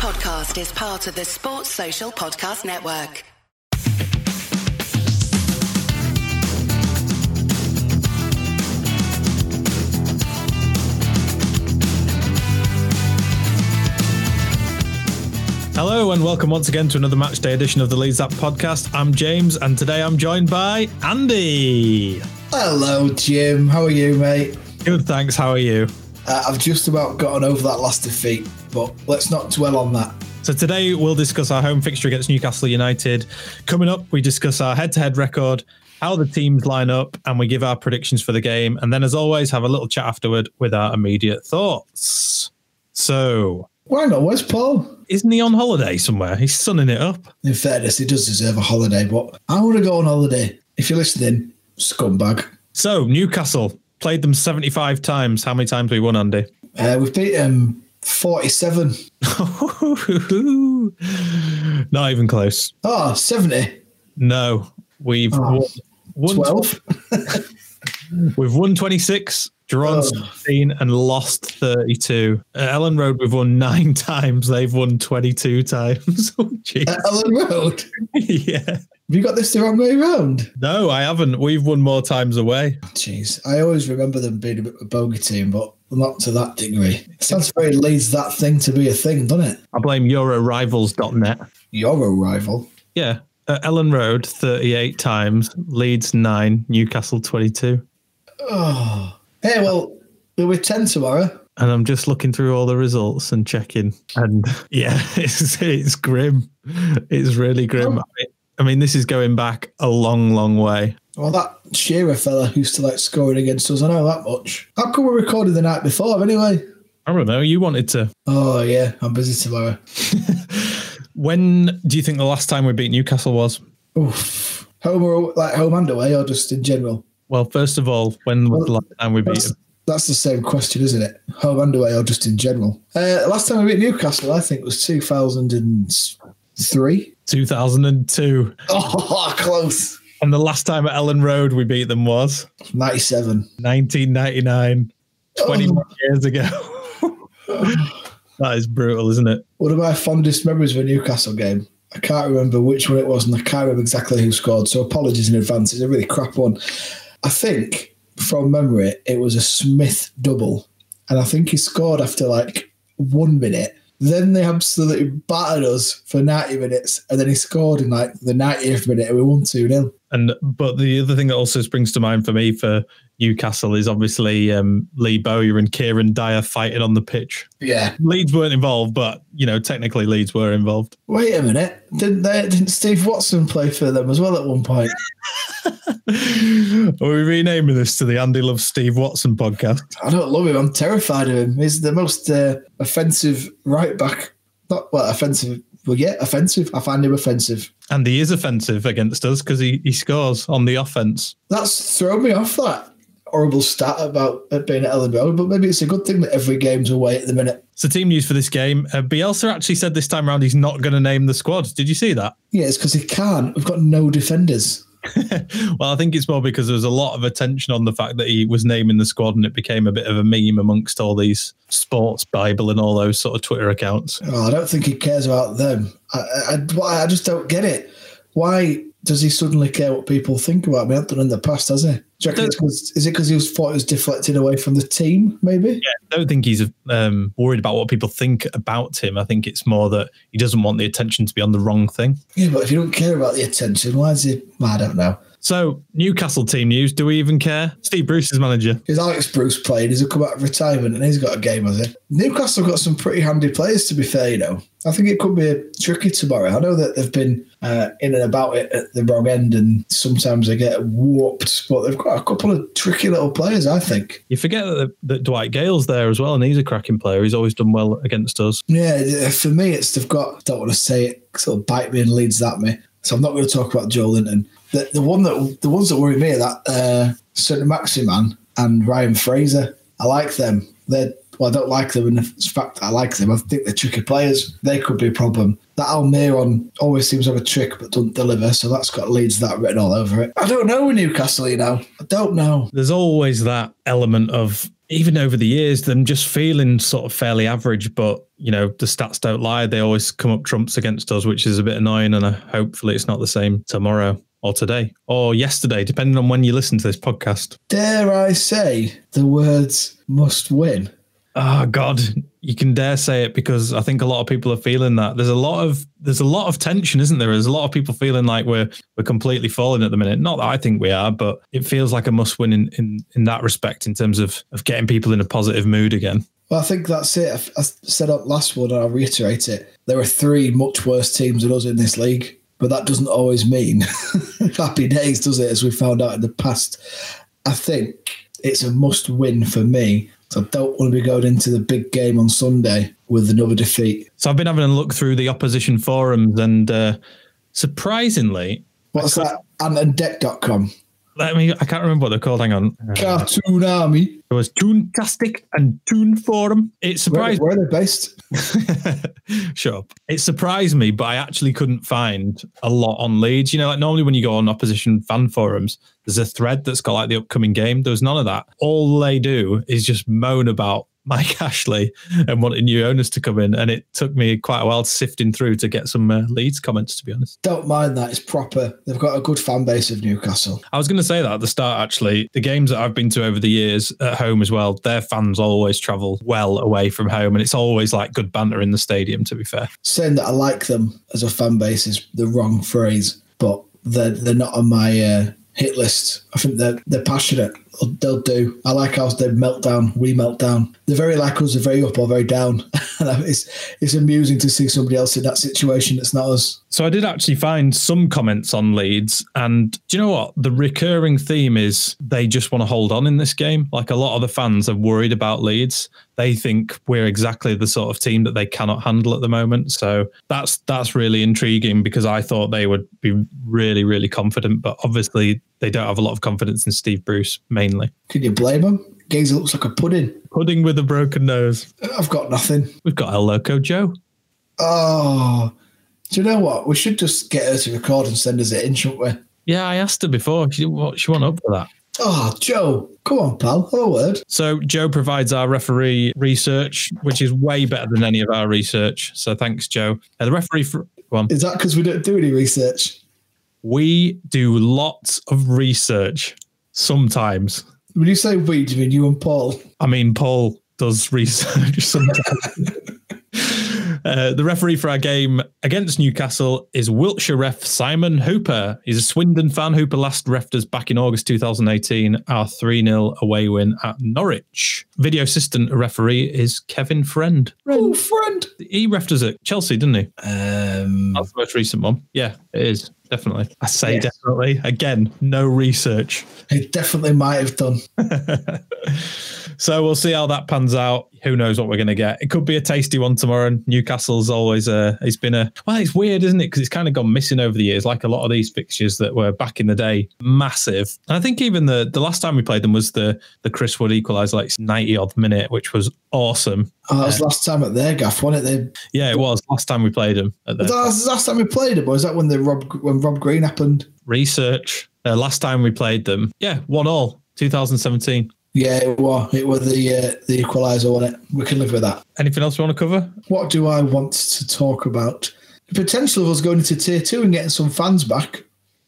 podcast is part of the Sports Social Podcast Network. Hello and welcome once again to another matchday edition of the Leeds App podcast. I'm James and today I'm joined by Andy. Hello, Jim. How are you, mate? Good, thanks. How are you? Uh, I've just about gotten over that last defeat, but let's not dwell on that. So today we'll discuss our home fixture against Newcastle United. Coming up, we discuss our head-to-head record, how the teams line up, and we give our predictions for the game. And then, as always, have a little chat afterward with our immediate thoughts. So, Why not? Where's Paul? isn't he on holiday somewhere? He's sunning it up. In fairness, he does deserve a holiday, but I want to go on holiday. If you're listening, scumbag. So Newcastle played them 75 times. How many times we won, Andy? Uh, we've beat him 47. Not even close. Oh, 70. No, we've Oh, won, won 12. we've won 26, drawn Oh. 16, and lost 32. At Elland Road, we've won nine times. They've won 22 times. oh. At uh, Elland Road. yeah. Have you got this the wrong way around? No, I haven't. We've won more times away. Jeez. I always remember them being a bit of a bogey team, but not to that degree. Very leads that thing to be a thing, doesn't it? I blame EuroRivals.net. A rival. Yeah. At Elland Road, 38 times. Leeds 9, Newcastle 22. Oh. Hey, well, we're with 10 tomorrow. and I'm just looking through all the results and checking. And yeah, it's it's grim. It's really grim. Oh. I mean, this is going back a long, long way. Well, that Shearer fella used to like scoring against us. I know that much. How come we recorded the night before anyway? I don't know. You wanted to. Oh, yeah, I'm busy tomorrow. When do you think the last time we beat Newcastle was? Oof. Home or like home and away, or just in general? Well, first of all, when was the last time we beat That's, them? that's the same question, isn't it? Home and away, or just in general? Uh, last time we beat Newcastle, I think, was 2003. 2002. Oh, close. And the last time at Elland Road we beat them was 97. 1999, 20 Oh. years ago. that is brutal, isn't it? One of my fondest memories of a Newcastle game. I can't remember which one it was, and I can't remember exactly who scored. So apologies in advance. It's a really crap one. I think from memory it was a Smith double, and I think he scored after like one minute. Then they absolutely battered us for ninety minutes, and then he scored in like the ninetieth minute, and we won two 0 And but the other thing that also springs to mind for me for Newcastle is obviously um, Lee Bowyer and Kieran Dyer fighting on the pitch. Yeah. Leeds weren't involved, but you know technically Leeds were involved. Wait a minute. Didn't they, didn't Steve Watson play for them as well at one point? Are we renaming this to the Andy Loves Steve Watson podcast? I don't love him. I'm terrified of him. He's the most uh, offensive right back. Not well, offensive. Well, yeah, offensive. I find him offensive. And he is offensive against us because he, he scores on the offense. That's thrown me off that horrible stat about it being at Elland Road. But maybe it's a good thing that every game's away at the minute. So team news for this game: uh, Bielsa actually said this time around he's not going to name the squad. Did you see that? Yeah, it's because he can't. We've got no defenders. well, I think it's more because there was a lot of attention on the fact that he was naming the squad, and it became a bit of a meme amongst all these sports Bible and all those sort of Twitter accounts. Oh, I don't think he cares about them. I, I, I, I just don't get it. Why does he suddenly care what people think about me? I've done in the past, has he? Do you reckon it's 'cause- is it because he was thought it was deflected away from the team? Maybe. Yeah, I don't think he's um, worried about what people think about him. I think it's more that he doesn't want the attention to be on the wrong thing. Yeah, but if you don't care about the attention, why is he? I don't know. So, Newcastle team news. Do we even care? Steve Bruce is manager. Because Alex Bruce played, he's come out of retirement and he's got a game, has he? Newcastle got some pretty handy players, to be fair, you know. I think it could be tricky tomorrow. I know that they've been uh, in and about it at the wrong end and sometimes they get warped, but they've got a couple of tricky little players, I think. You forget that, that Dwight Gayle's there as well, and he's a cracking player. He's always done well against us. Yeah, for me, it's they've got, I don't want to say it, sort of bite me and leads at me. So I'm not going to talk about Joelinton. The, the one that the ones that worry me are that uh, St. Maximin and Ryan Fraser. I like them. They're well, I don't like them in the fact I like them. I think they're tricky players. They could be a problem. That Almiron always seems to have a trick but doesn't deliver, so that's got leads that written all over it. I don't know Newcastle, you know. I don't know. There's always that element of even over the years, them just feeling sort of fairly average, but you know the stats don't lie. They always come up trumps against us, which is a bit annoying. And uh, hopefully, it's not the same tomorrow or today or yesterday, depending on when you listen to this podcast. Dare I say the words must win? Oh God, you can dare say it because I think a lot of people are feeling that. There's a lot of there's a lot of tension, isn't there? There's a lot of people feeling like we're we're completely falling at the minute. Not that I think we are, but it feels like a must win in in, in that respect in terms of of getting people in a positive mood again. Well, I think that's it. I, I said up last one, and I'll reiterate it. There are three much worse teams than us in this league, but that doesn't always mean happy days, does it? As we found out in the past, I think it's a must win for me so I don't want to be going into the big game on Sunday with another defeat. So I've been having a look through the opposition forums, and uh, surprisingly, what's that? Antanddeck.com. Let me. I mean, I can't remember what they're called. Hang on. Cartoon Army. There was Toontastic and Toon Forum. It surprised. Where, where are they based? Shut up. It surprised me, but I actually couldn't find a lot on Leeds. You know, like normally when you go on opposition fan forums, there's a thread that's got like the upcoming game. There's none of that. All they do is just moan about Mike Ashley and wanting new owners to come in. And it took me quite a while sifting through to get some uh, Leeds comments, to be honest. Don't mind that. It's proper. They've got a good fan base of Newcastle. I was going to say that at the start, actually. The games that I've been to over the years at home as well, their fans always travel well away from home. And it's always like good banter in the stadium, to be fair. Saying that I like them as a fan base is the wrong phrase, but they're, they're not on my uh, hit list. I think they're they're passionate. They'll do. I like how they melt down. We melt down. They're very like us. They're very up or very down. it's it's amusing to see somebody else in that situation that's not us. So I did actually find some comments on Leeds, and do you know what? The recurring theme is they just want to hold on in this game. Like a lot of the fans are worried about Leeds. They think we're exactly the sort of team that they cannot handle at the moment. So that's that's really intriguing because I thought they would be really really confident, but obviously they don't have a lot of confidence in Steve Bruce mainly. Can you blame them? Gaze looks like a pudding. Pudding with a broken nose. I've got nothing. We've got El Loco Joe. Oh, do you know what? We should just get her to record and send us it in, shouldn't we? Yeah, I asked her before. She, what, she went up for that. Oh, Joe, come on, pal. A word. So, Joe provides our referee research, which is way better than any of our research. So, thanks, Joe. Uh, the referee, for, one. Is that because we don't do any research? We do lots of research sometimes. When you say we, do you mean you and Paul? I mean, Paul does research sometimes. Uh, the referee for our game against Newcastle is Wiltshire ref Simon Hooper. He's a Swindon fan. Hooper last refed us back in August 2018, our 3 0 away win at Norwich. Video assistant referee is Kevin Friend. Oh, Friend. He refed us at Chelsea, didn't he? Um, That's the most recent one. Yeah, it is. Definitely. I say yes. definitely. Again, no research. It definitely might have done. so we'll see how that pans out. Who knows what we're going to get? It could be a tasty one tomorrow. Newcastle's always a, it's been a well, it's weird, isn't it? Because it's kind of gone missing over the years, like a lot of these fixtures that were back in the day, massive. And I think even the the last time we played them was the the Chris Wood equaliser, like ninety odd minute, which was awesome. Oh, that was uh, last time at their gaff, wasn't it? They, yeah, it was last time we played them. At that was last time we played them, or was that when the Rob when Rob Green happened? Research. Uh, last time we played them, yeah, one all, 2017. Yeah, it was. It was the uh, the equaliser, wasn't it? We can live with that. Anything else you want to cover? What do I want to talk about? The potential of us going into tier two and getting some fans back.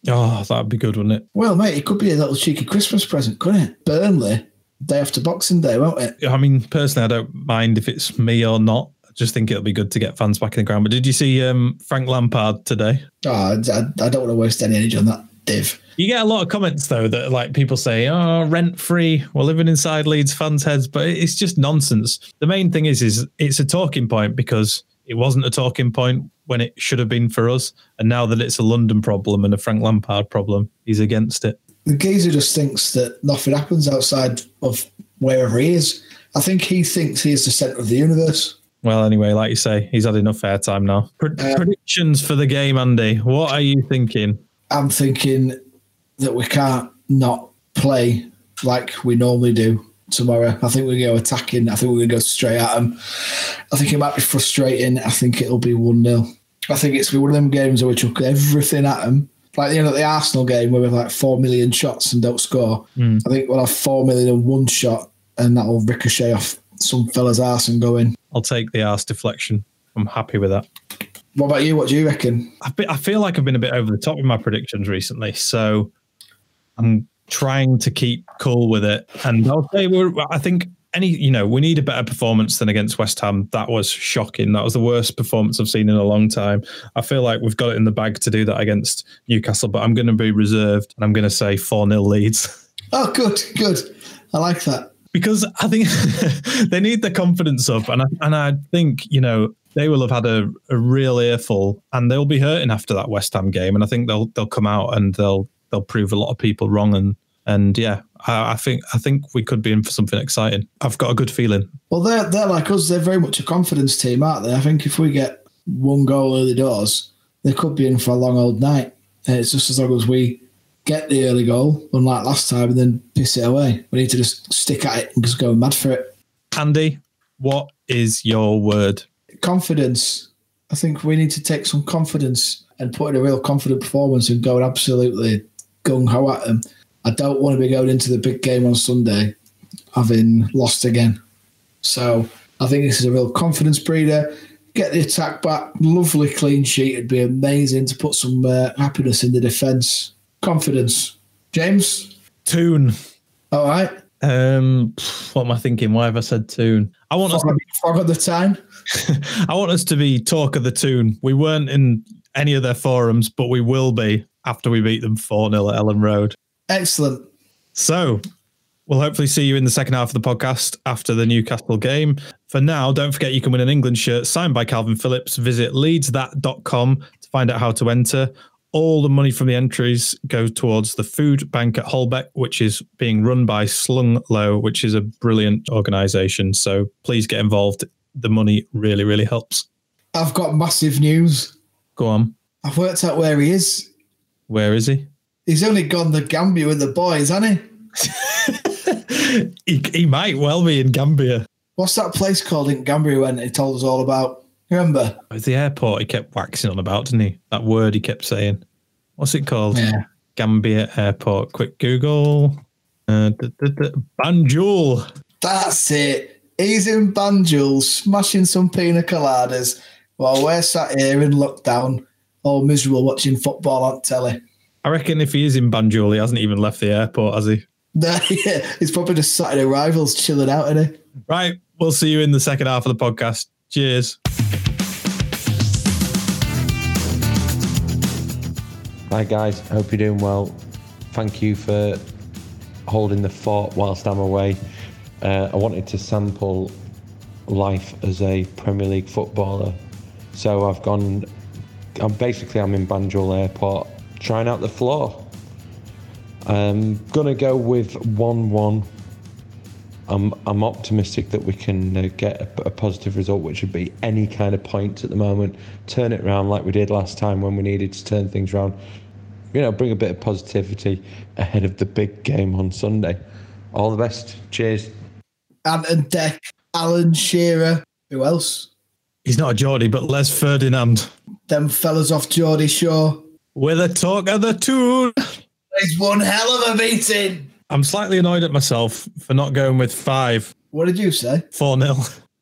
Oh, that'd be good, wouldn't it? Well, mate, it could be a little cheeky Christmas present, couldn't it? Burnley, day after Boxing Day, won't it? I mean, personally, I don't mind if it's me or not. I just think it'll be good to get fans back in the ground. But did you see um, Frank Lampard today? Oh, I, I don't want to waste any energy on that div. You get a lot of comments though that like people say, "Oh, rent free, we're living inside Leeds fans' heads," but it's just nonsense. The main thing is, is it's a talking point because it wasn't a talking point when it should have been for us, and now that it's a London problem and a Frank Lampard problem, he's against it. The geezer just thinks that nothing happens outside of wherever he is. I think he thinks he is the centre of the universe. Well, anyway, like you say, he's had enough airtime now. Pre- uh, predictions for the game, Andy. What are you thinking? I'm thinking that we can't not play like we normally do tomorrow. I think we go attacking. I think we're going to go straight at them. I think it might be frustrating. I think it'll be 1 0. I think it's one of them games where we chuck everything at them. Like, you know, the Arsenal game where we have like 4 million shots and don't score. Mm. I think we'll have 4 million and one shot and that'll ricochet off some fella's ass and go in. I'll take the arse deflection. I'm happy with that. What about you? What do you reckon? I've been, I feel like I've been a bit over the top with my predictions recently, so I'm trying to keep cool with it. And I'll say we're. I think any, you know, we need a better performance than against West Ham. That was shocking. That was the worst performance I've seen in a long time. I feel like we've got it in the bag to do that against Newcastle, but I'm going to be reserved and I'm going to say 4 0 leads. Oh, good, good. I like that. Because I think they need the confidence up. And I, and I think, you know, they will have had a, a real earful and they'll be hurting after that West Ham game. And I think they'll they'll come out and they'll they'll prove a lot of people wrong and and yeah, I, I, think I think we could be in for something exciting. I've got a good feeling. Well, they're they're like us. They're very much a confidence team, aren't they? I think if we get one goal early doors, they could be in for a long old night. It's just as long as we get the early goal, unlike last time, and then piss it away. We need to just stick at it and just go mad for it. Andy, what is your word? Confidence. I think we need to take some confidence and put in a real confident performance and go absolutely gung ho at them. I don't want to be going into the big game on Sunday having lost again. So I think this is a real confidence breeder. Get the attack back. Lovely clean sheet. It'd be amazing to put some uh, happiness in the defence. Confidence. James? Tune. All right. Um, what am I thinking? Why have I said tune? I want us to be, Fog of the time. I want us to be talk of the tune. We weren't in any of their forums, but we will be after we beat them 4 0 at Elland Road. Excellent. So we'll hopefully see you in the second half of the podcast after the Newcastle game. For now, don't forget you can win an England shirt signed by Kalvin Phillips. Visit leadsthat.com to find out how to enter. All the money from the entries goes towards the food bank at Holbeck, which is being run by Slung Low, which is a brilliant organisation. So please get involved. The money really, really helps. I've got massive news. Go on. I've worked out where he is. Where is he? He's only gone the Gambia with the boys, hasn't he? he? He might well be in Gambia. What's that place called in Gambia when he told us all about? Remember? It was the airport he kept waxing on about, didn't he? That word he kept saying. What's it called? Yeah. Gambia Airport. Quick Google. Uh, Banjul. That's it. He's in Banjul smashing some pina coladas while we're sat here in lockdown, all miserable watching football on telly. I reckon if he is in Banjul, he hasn't even left the airport, has he? yeah, he's probably just sat in arrivals chilling out, isn't he? Right. We'll see you in the second half of the podcast. Cheers. Hi guys, hope you're doing well. Thank you for holding the fort whilst I'm away. Uh, I wanted to sample life as a Premier League footballer, so I've gone. I'm basically I'm in Banjul Airport trying out the floor. I'm gonna go with one-one. I'm I'm optimistic that we can uh, get a, a positive result, which would be any kind of points at the moment. Turn it around like we did last time when we needed to turn things around you know, bring a bit of positivity ahead of the big game on Sunday. All the best. Cheers. Ant and Dec, Alan Shearer. Who else? He's not a Geordie, but Les Ferdinand. Them fellas off Geordie Shore. With a talk of the tune. It's one hell of a meeting. I'm slightly annoyed at myself for not going with five. What did you say? 4 nil.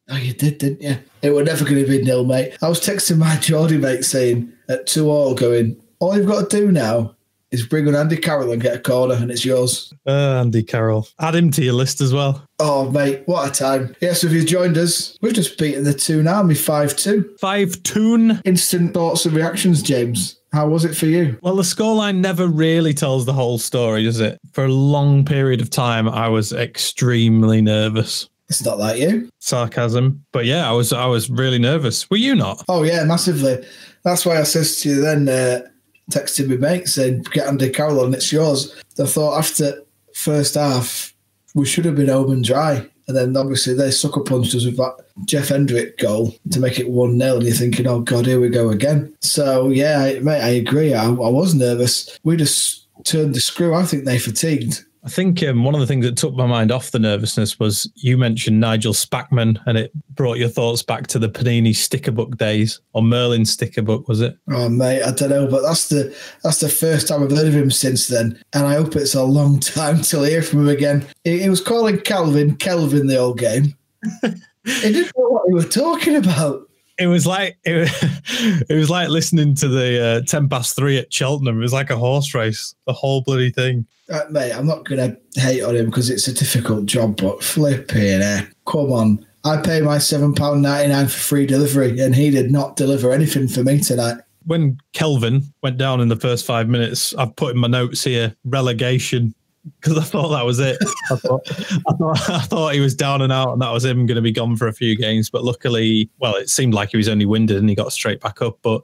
Oh, you did, didn't you? It were never going to be nil, mate. I was texting my Geordie mate saying at two all, going, all you've got to do now is bring on Andy Carroll and get a corner, and it's yours. Uh, Andy Carroll. Add him to your list as well. Oh, mate, what a time. Yes, if you've joined us, we've just beaten the Toon Army 5 2. Five tune. Instant thoughts and reactions, James. How was it for you? Well, the scoreline never really tells the whole story, does it? For a long period of time, I was extremely nervous. It's not like you. Sarcasm, but yeah, I was. I was really nervous. Were you not? Oh, yeah, massively. That's why I says to you then, uh, texting me mate saying, get Andy Carroll and it's yours. I thought after first half, we should have been home and dry. And then obviously they sucker punched us with that Jeff Hendrick goal to make it 1 0. And you're thinking, oh, God, here we go again. So, yeah, mate, I agree. I, I was nervous. We just turned the screw. I think they fatigued. I think um, one of the things that took my mind off the nervousness was you mentioned Nigel Spackman, and it brought your thoughts back to the Panini sticker book days, or Merlin sticker book, was it? Oh mate, I don't know, but that's the that's the first time I've heard of him since then, and I hope it's a long time till I hear from him again. He, he was calling Calvin Kelvin the old game. he didn't know what he was talking about. It was like it was, it was like listening to the uh, ten past three at Cheltenham. It was like a horse race, the whole bloody thing. Uh, mate, I'm not going to hate on him because it's a difficult job, but flipping eh. Come on. I pay my £7.99 for free delivery, and he did not deliver anything for me tonight. When Kelvin went down in the first five minutes, I've put in my notes here relegation because I thought that was it. I thought, I thought, I thought he was down and out, and that was him going to be gone for a few games. But luckily, well, it seemed like he was only winded and he got straight back up. But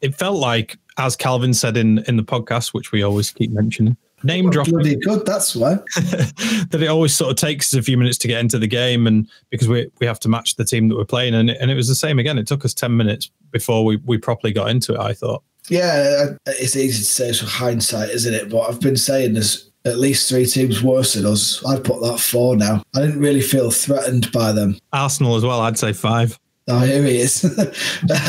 it felt like, as Kalvin said in in the podcast, which we always keep mentioning, name dropping. Bloody good, that's why. that it always sort of takes us a few minutes to get into the game, and because we we have to match the team that we're playing, and and it was the same again. It took us ten minutes before we we properly got into it. I thought. Yeah, it's easy to say from hindsight, isn't it? But I've been saying there's at least three teams worse than us. I'd put that four now. I didn't really feel threatened by them. Arsenal as well. I'd say five. Oh, here he is.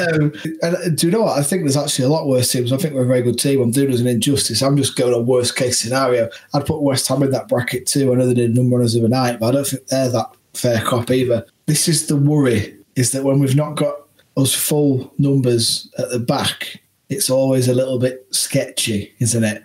um, and do you know what? I think there's actually a lot worse teams. I think we're a very good team. I'm doing us an injustice. I'm just going on worst case scenario. I'd put West Ham in that bracket too. I know they did number runners of the night, but I don't think they're that fair cop either. This is the worry: is that when we've not got us full numbers at the back, it's always a little bit sketchy, isn't it?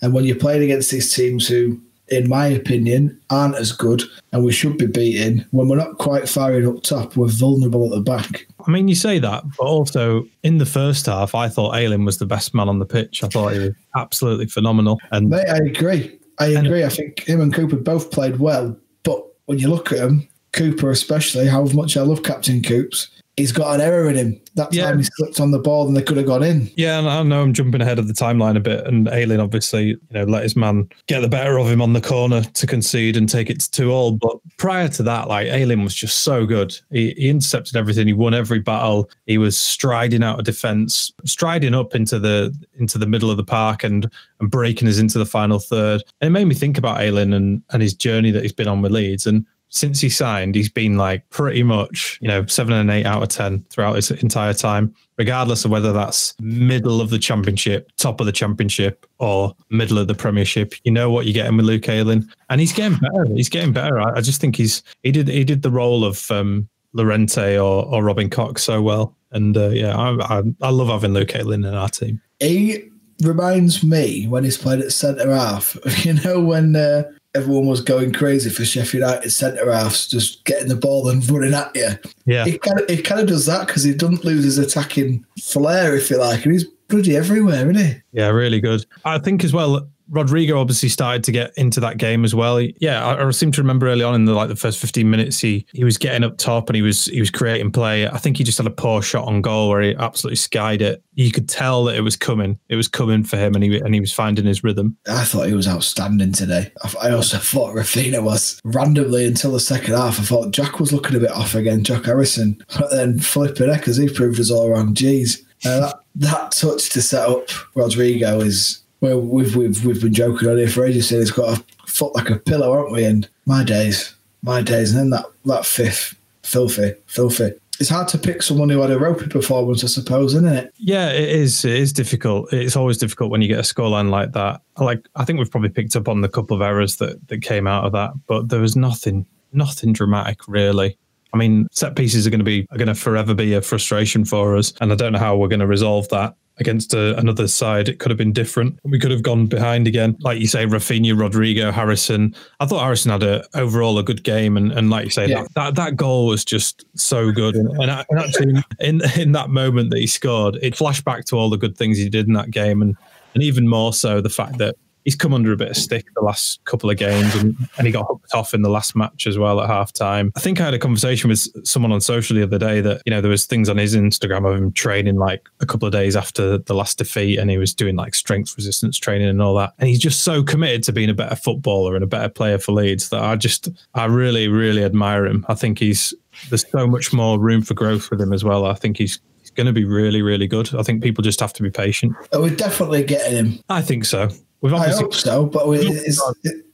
And when you're playing against these teams who in my opinion, aren't as good and we should be beating. When we're not quite firing up top, we're vulnerable at the back. I mean, you say that, but also in the first half, I thought Ayling was the best man on the pitch. I thought he was absolutely phenomenal. And Mate, I agree. I agree. I think him and Cooper both played well, but when you look at him, Cooper especially, how much I love Captain Coops, he's got an error in him. That Yeah. time he slipped on the ball and they could have gone in. yeah, and I know I'm jumping ahead of the timeline a bit. And Ayling obviously, you know, let his man get the better of him on the corner to concede and take it to two all. But prior to that, like Ayling was just so good. He, he intercepted everything. He won every battle. He was striding out of defence, striding up into the into the middle of the park and and breaking us into the final third. And it made me think about Ayling and and his journey that he's been on with Leeds. And since he signed, he's been like pretty much, you know, seven and eight out of 10 throughout his entire time, regardless of whether that's middle of the championship, top of the championship, or middle of the premiership. You know what you're getting with Luke Ayling. And he's getting better. He's getting better. I, just think he's, he did, he did the role of, um, Llorente or, or Robin Koch so well. And uh, yeah, I, I, I love having Luke Ayling in our team. He reminds me when he's played at centre half. You know when uh, everyone was going crazy for Sheffield United centre halves, just getting the ball and running at you. Yeah. He kind of he kind of does that because he doesn't lose his attacking flair, if you like, and he's bloody everywhere, isn't he? Yeah, really good. I think as well, Rodrigo obviously started to get into that game as well. Yeah, I, I seem to remember early on in the like the first fifteen minutes, he he was getting up top and he was he was creating play. I think he just had a poor shot on goal where he absolutely skied it. You could tell that it was coming. It was coming for him, and he and he was finding his rhythm. I thought he was outstanding today. I, I also thought Raphinha was randomly until the second half. I thought Jack was looking a bit off again, Jack Harrison, but then flipping heck, as he proved us all wrong. Jeez, uh, that that touch to set up Rodrigo is well, we've we've we've been joking on here for ages. Saying he's got a foot like a pillow, aren't we? And my days, my days, and then that that fifth, filthy, filthy. It's hard to pick someone who had a ropey performance, I suppose, isn't it? Yeah, it is. It is difficult. It's always difficult when you get a scoreline like that. Like I think we've probably picked up on the couple of errors that that came out of that, but there was nothing, nothing dramatic really. I mean, set pieces are going to be are going to forever be a frustration for us, and I don't know how we're going to resolve that against a, another side. It could have been different. We could have gone behind again, like you say, Raphinha, Rodrigo, Harrison. I thought Harrison had a overall a good game, and, and like you say, Yeah. that, that that goal was just so good. And, and, and actually, in in that moment that he scored, it flashed back to all the good things he did in that game, and and even more so the fact that he's come under a bit of stick the last couple of games and, and he got hooked off in the last match as well at half time. I think I had a conversation with someone on social the other day that, you know, there was things on his Instagram of him training like a couple of days after the last defeat and he was doing like strength resistance training and all that. And he's just so committed to being a better footballer and a better player for Leeds that I just, I really, really admire him. I think he's, there's so much more room for growth with him as well. I think he's, going to be really, really good. I think people just have to be patient. Uh, We're definitely getting him. I think so. We've I obviously hope so, but we, we've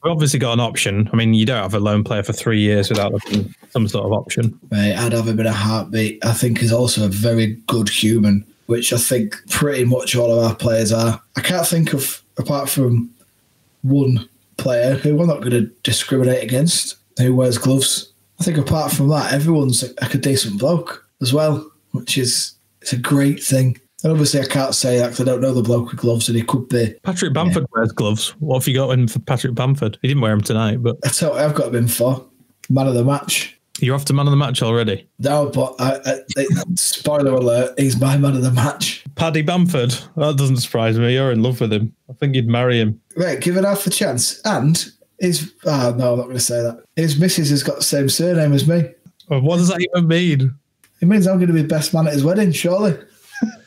obviously got an option. I mean, you don't have a loan player for three years without some sort of option. mate, I'd have him in a heartbeat. I think he's also a very good human, which I think pretty much all of our players are. I can't think of, apart from one player who I'm not going to discriminate against, who wears gloves. I think apart from that, everyone's like a decent bloke as well, which is it's a great thing. And obviously, I can't say that because I don't know the bloke with gloves, and he could be. Patrick Bamford wears gloves. What have you got in for Patrick Bamford? He didn't wear them tonight, but I tell you, I've got him in for man of the match. you're off to man of the match already. No, but I, I, I- spoiler alert, he's my man of the match. Paddy Bamford. That doesn't surprise me. You're in love with him. I think you'd marry him. Right, give it half a chance. And his oh no, I'm not going to say that. His missus has got the same surname as me. What does that even mean? It means I'm going to be best man at his wedding, surely.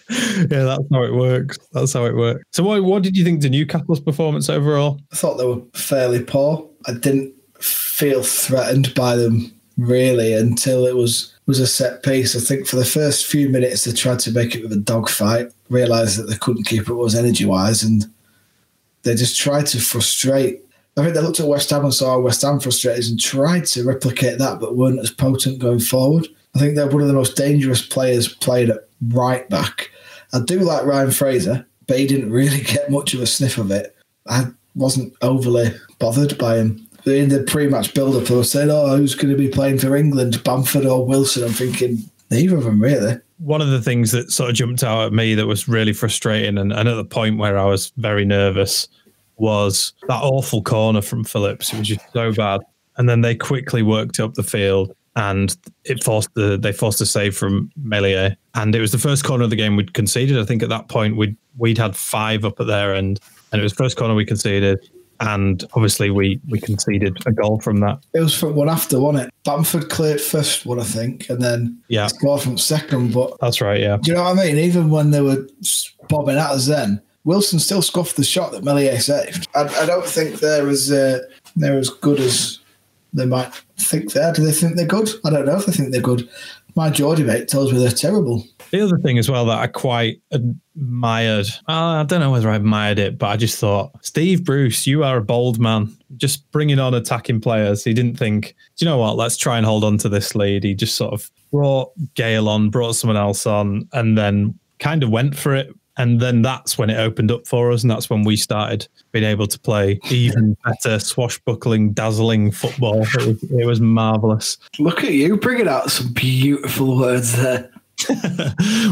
Yeah, that's how it works. That's how it works. So, what, what did you think to Newcastle's performance overall? I thought they were fairly poor. I didn't feel threatened by them really until it was was a set piece. I think for the first few minutes they tried to make it with a dogfight, realised that they couldn't keep it was energy wise, and they just tried to frustrate. I think they looked at West Ham and saw West Ham frustrated and tried to replicate that, but weren't as potent going forward. I think they're one of the most dangerous players played at right back. I do like Ryan Fraser, but he didn't really get much of a sniff of it. I wasn't overly bothered by him. In the pre-match build-up, they were saying, "Oh, who's going to be playing for England, Bamford or Wilson?" I'm thinking neither of them really. One of the things that sort of jumped out at me that was really frustrating and, and at the point where I was very nervous was that awful corner from Phillips. It was just so bad. And then they quickly worked up the field and it forced the they forced a save from Meslier. And it was the first corner of the game we'd conceded. I think at that point we'd we'd had five up at their end. And it was the first corner we conceded. And obviously we we conceded a goal from that. It was from one after, wasn't it? Bamford cleared first one, I think, and then Yeah. scored from second. But That's right, yeah. do you know what I mean? Even when they were bobbing at us, then Wilson still scuffed the shot that Meslier saved. I, I don't think they're as uh, they're as good as they might think they are. Do they think they're good? I don't know if they think they're good. My Geordie mate tells me they're terrible. The other thing as well that I quite admired, I don't know whether I admired it, but I just thought, Steve Bruce, you are a bold man. Just bringing on attacking players. He didn't think, do you know what? Let's try and hold on to this lead. He just sort of brought Gayle on, brought someone else on, and then kind of went for it. And then that's when it opened up for us. And that's when we started being able to play even better, swashbuckling, dazzling football. It was, it was marvelous. Look at you bringing out some beautiful words there.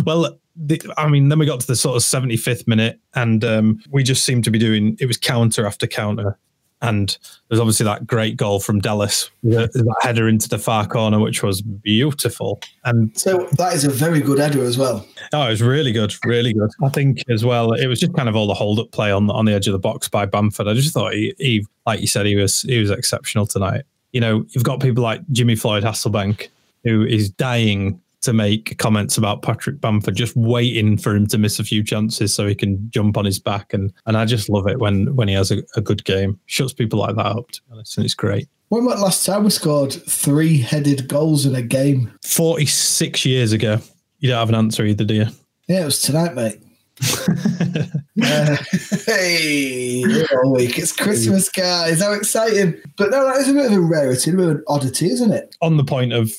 well, the, I mean, then we got to the sort of 75th minute, and um, we just seemed to be doing it was counter after counter. And there's obviously that great goal from Dallas, that, that header into the far corner, which was beautiful. And So that is a very good header as well. oh, it was really good, really good. I think as well, it was just kind of all the hold up play on on the edge of the box by Bamford. I just thought he, he like you said, he was he was exceptional tonight. You know, you've got people like Jimmy Floyd Hasselbaink, who is dying to make comments about Patrick Bamford, just waiting for him to miss a few chances so he can jump on his back. And and I just love it when when he has a, a good game. Shuts people like that up, to be honest, and it's great. When was last time we scored three headed goals in a game? 46 years ago. You don't have an answer either, do you? Yeah, it was tonight, mate. Uh, hey, all week. It's Christmas, guys. How exciting. But no, that is a bit of a rarity, a bit of an oddity, isn't it? on the point of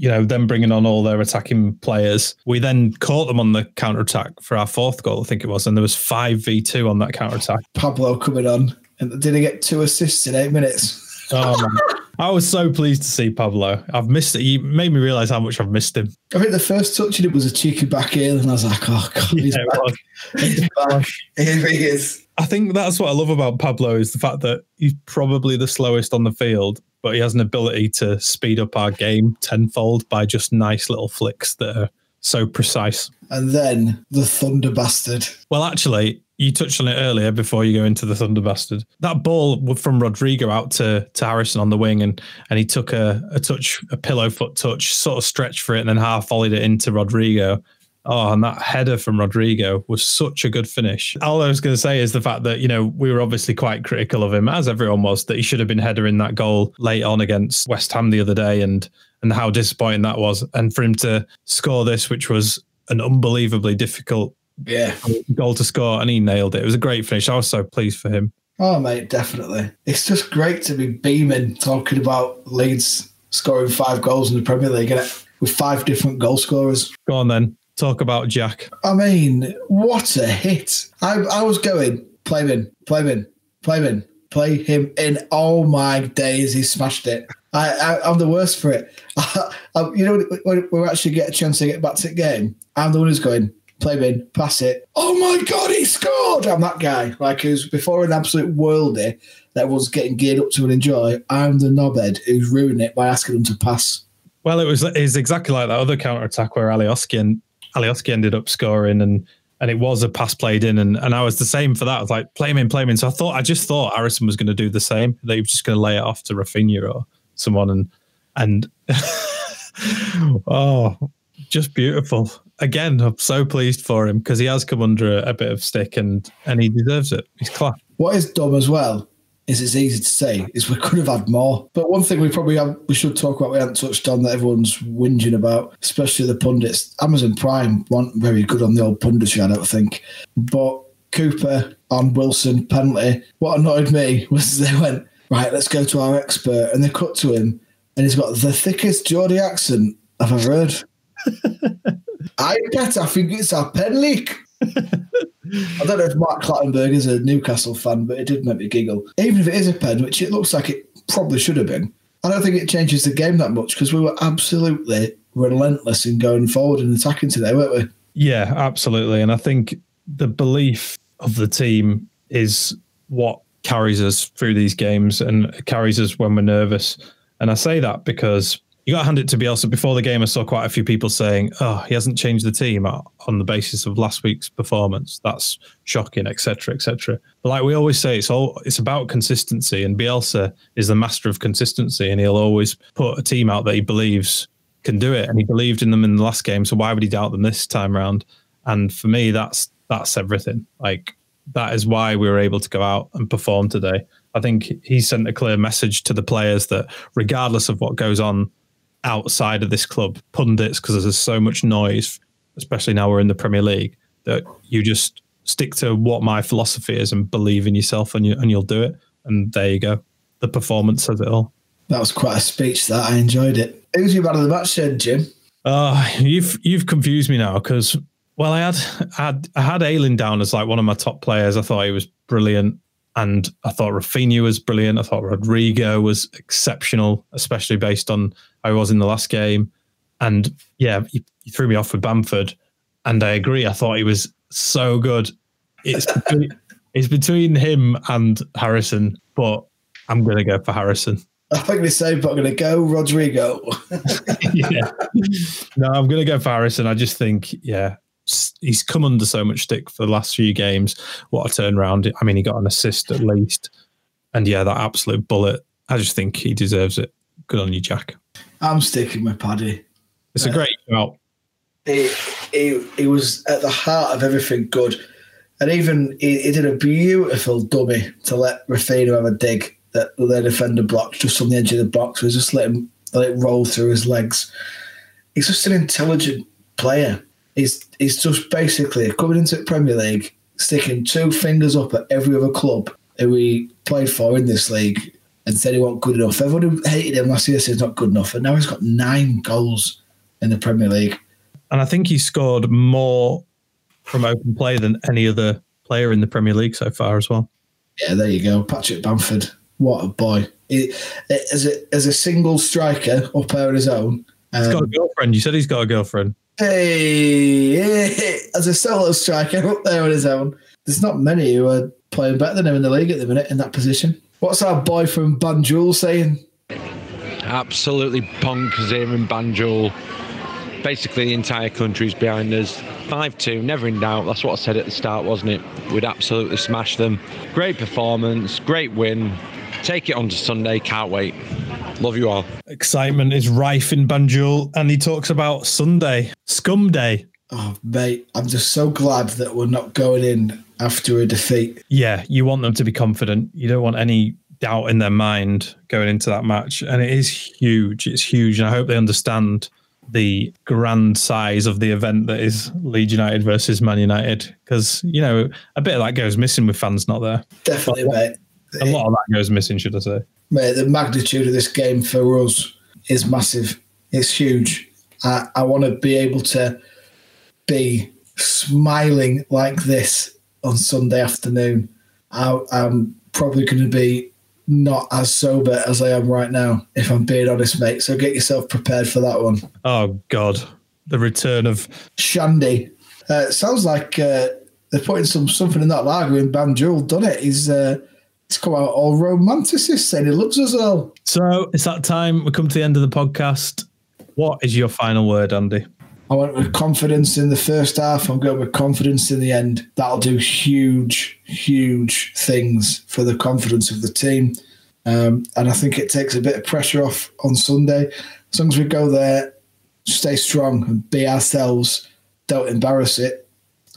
you know them bringing on all their attacking players we then caught them on the counter attack for our fourth goal i think it was and there was 5v2 on that counter attack Pablo coming on. And did he get two assists in eight minutes? oh man i was so pleased to see pablo i've missed it you made me realize how much i've missed him I think the first touch in it was a cheeky back heel, and I was like, oh, God, he's Yeah, back. He's back. Here he is. i think that's what i love about pablo is the fact that he's probably the slowest on the field but he has an ability to speed up our game tenfold by just nice little flicks that are so precise And then the Thunder Bastard. Well, actually, you touched on it earlier before you go into the Thunder Bastard. That ball from Rodrigo out to, to Harrison on the wing, and and he took a, a touch, a pillow foot touch, sort of stretched for it, and then half volleyed it into Rodrigo. Oh, and that header from Rodrigo was such a good finish. All I was going to say is the fact that, you know, we were obviously quite critical of him, as everyone was, that he should have been headering that goal late on against West Ham the other day and and how disappointing that was. And for him to score this, which was an unbelievably difficult Yeah. goal to score, and he nailed it. It was a great finish. I was so pleased for him. Oh, mate, definitely. It's just great to be beaming talking about Leeds scoring five goals in the Premier League with five different goal scorers. Go on then. Talk about Jack. I mean, what a hit. I, I was going, play him in, play him in, play him in, play him in. Oh my days, he smashed it. I, I, am the worst for it. I, I, you know, when we actually get a chance to get back to the game, I'm the one who's going, play him in, pass it. Oh my God, he scored! I'm that guy. Like, who's before an absolute worldie that was getting geared up to and enjoy, I'm the knobhead who's ruining it by asking them to pass. Well, it was is exactly like that other counter attack where Alioski and Alioski ended up scoring and and it was a pass played in and, and I was the same for that. I was like, play him in, play him in. So I thought I just thought Harrison was going to do the same. They were just going to lay it off to Raphinha or someone and and oh, just beautiful. Again, I'm so pleased for him because he has come under a, a, bit of stick and and he deserves it. He's class. What is dumb as well is it's easy to say is we could have had more. But one thing we probably have, we should talk about we haven't touched on that everyone's whinging about, especially the pundits. Amazon Prime weren't very good on the old punditry, I don't think. But Cooper on Wilson penalty. What annoyed me was they went right. Let's go to our expert, and they cut to him, and he's got the thickest Geordie accent I've ever heard. I bet I think it's our pen leak. I don't know if Mark Clattenburg is a Newcastle fan, but it did make me giggle. Even if it is a pen, which it looks like it probably should have been, I don't think it changes the game that much because we were absolutely relentless in going forward and attacking today, weren't we? Yeah, absolutely. And I think the belief of the team is what carries us through these games and carries us when we're nervous. And I say that because you got to hand it to Bielsa. Before the game, I saw quite a few people saying, "Oh, he hasn't changed the team uh, on the basis of last week's performance. That's shocking, etc., etc." But like we always say, it's all it's about consistency, and Bielsa is the master of consistency, and he'll always put a team out that he believes can do it, and he believed in them in the last game. So why would he doubt them this time around? And for me, that's that's everything. Like that is why we were able to go out and perform today. I think he sent a clear message to the players that regardless of what goes on outside of this club, pundits, because there's so much noise, especially now we're in the Premier League, that you just stick to what my philosophy is and believe in yourself and you and you'll do it. And there you go. The performance says it all. That was quite a speech that I enjoyed it. Who's your man of the match then, Jim? Uh you've you've confused me now because well I had I had I had Ayling down as like one of my top players. I thought he was brilliant. And I thought Raphinha was brilliant. I thought Rodrigo was exceptional, especially based on how he was in the last game. And yeah, he, he threw me off with Bamford. And I agree. I thought he was so good. It's between, it's between him and Harrison, but I'm going to go for Harrison. I'm going to say, but I'm going to go Rodrigo. yeah. No, I'm going to go for Harrison. I just think, yeah, he's come under so much stick for the last few games. What a turnaround! I mean, he got an assist at least, and yeah, that absolute bullet. I just think he deserves it. Good on you, Jack. I'm sticking with Paddy. It's uh, a great shout. He, he he was at the heart of everything good, and even he, he did a beautiful dummy to let Raphinha have a dig that the defender blocked just on the edge of the box. We just let him let it roll through his legs. He's just an intelligent player He's he's just basically coming into the Premier League, sticking two fingers up at every other club who he played for in this league and said he wasn't good enough. Everyone who hated him last year said he's not good enough, and now he's got nine goals in the Premier League. And I think he scored more from open play than any other player in the Premier League so far as well. Yeah, there you go, Patrick Bamford. What a boy! He, as a as a single striker up there on his own. Um, he's got a um, girlfriend. You said he's got a girlfriend. Hey, hey, as a solo striker up there on his own, there's not many who are playing better than him in the league at the minute in that position. What's our boy from Banjul saying? Absolutely bonkers here in Banjul. Basically, the entire country's behind us. 5 2, never in doubt. That's what I said at the start, wasn't it? We'd absolutely smash them. Great performance, great win. Take it on to Sunday, can't wait. Love you all. Excitement is rife in Banjul, and he talks about Sunday, Scum Day. Oh, mate, I'm just so glad that we're not going in after a defeat. Yeah, you want them to be confident. You don't want any doubt in their mind going into that match. And it is huge. It's huge. And I hope they understand the grand size of the event that is Leeds United versus Man United because you know a bit of that goes missing with fans not there. Definitely, mate. A lot of that goes missing, should I say? Mate, the magnitude of this game for us is massive. It's huge. I, I want to be able to be smiling like this on Sunday afternoon. I, I'm probably going to be not as sober as I am right now, if I'm being honest, mate. So get yourself prepared for that one. Oh God, the return of Shandy. Uh, sounds like uh, they're putting some something in that lager in Banjul, done it? He's uh, he's come out all romanticist saying he loves us all. So it's that time. We come to the end of the podcast. What is your final word, Andy? I went with confidence in the first half. I'm going with confidence in the end. That'll do huge, huge things for the confidence of the team. Um, and I think it takes a bit of pressure off on Sunday. As long as we go there, stay strong and be ourselves, don't embarrass it,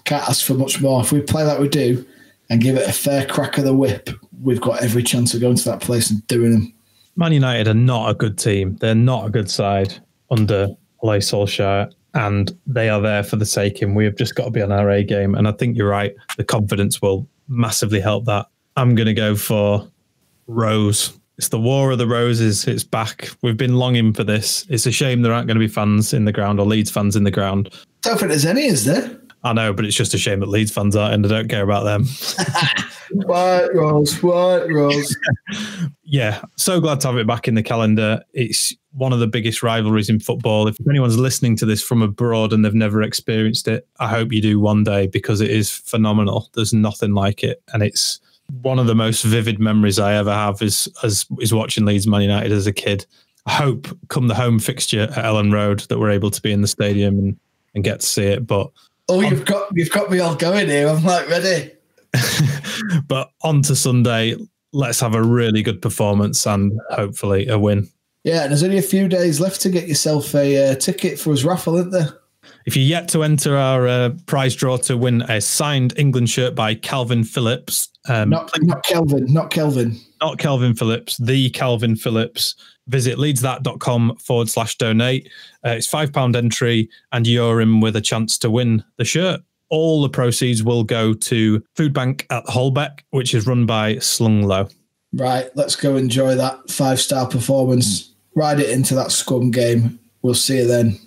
can't ask for much more. If we play like we do and give it a fair crack of the whip, we've got every chance of going to that place and doing them. Man United are not a good team. They're not a good side under Ole Solskjaer and they are there for the taking. We have just got to be on our A game. And I think you're right. The confidence will massively help that. I'm going to go for Rose. It's the War of the Roses. It's back. We've been longing for this. It's a shame there aren't going to be fans in the ground or Leeds fans in the ground. Don't think there's any, is there? I know, but it's just a shame that Leeds fans aren't, and I don't care about them. white Rose, White Rose. yeah, so glad to have it back in the calendar. It's one of the biggest rivalries in football. If anyone's listening to this from abroad and they've never experienced it, I hope you do one day because it is phenomenal. There's nothing like it, and it's one of the most vivid memories I ever have is as is watching Leeds Man United as a kid. I hope come the home fixture at Elland Road that we're able to be in the stadium and, and get to see it. But oh, you've got you've got me all going here. I'm like ready. but on to Sunday, let's have a really good performance and hopefully a win. Yeah, and there's only a few days left to get yourself a uh, ticket for his raffle, isn't there? If you're yet to enter our uh, prize draw to win a signed England shirt by Kalvin Phillips, um, not, not Kelvin, not Kelvin, not Kelvin Phillips, the Kalvin Phillips, visit leadsthat.com forward slash donate. Uh, it's £5 entry, and you're in with a chance to win the shirt. All the proceeds will go to Food Bank at Holbeck, which is run by Slung Low. Right, let's go enjoy that five star performance. Ride it into that scum game. We'll see you then.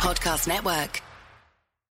Podcast Network.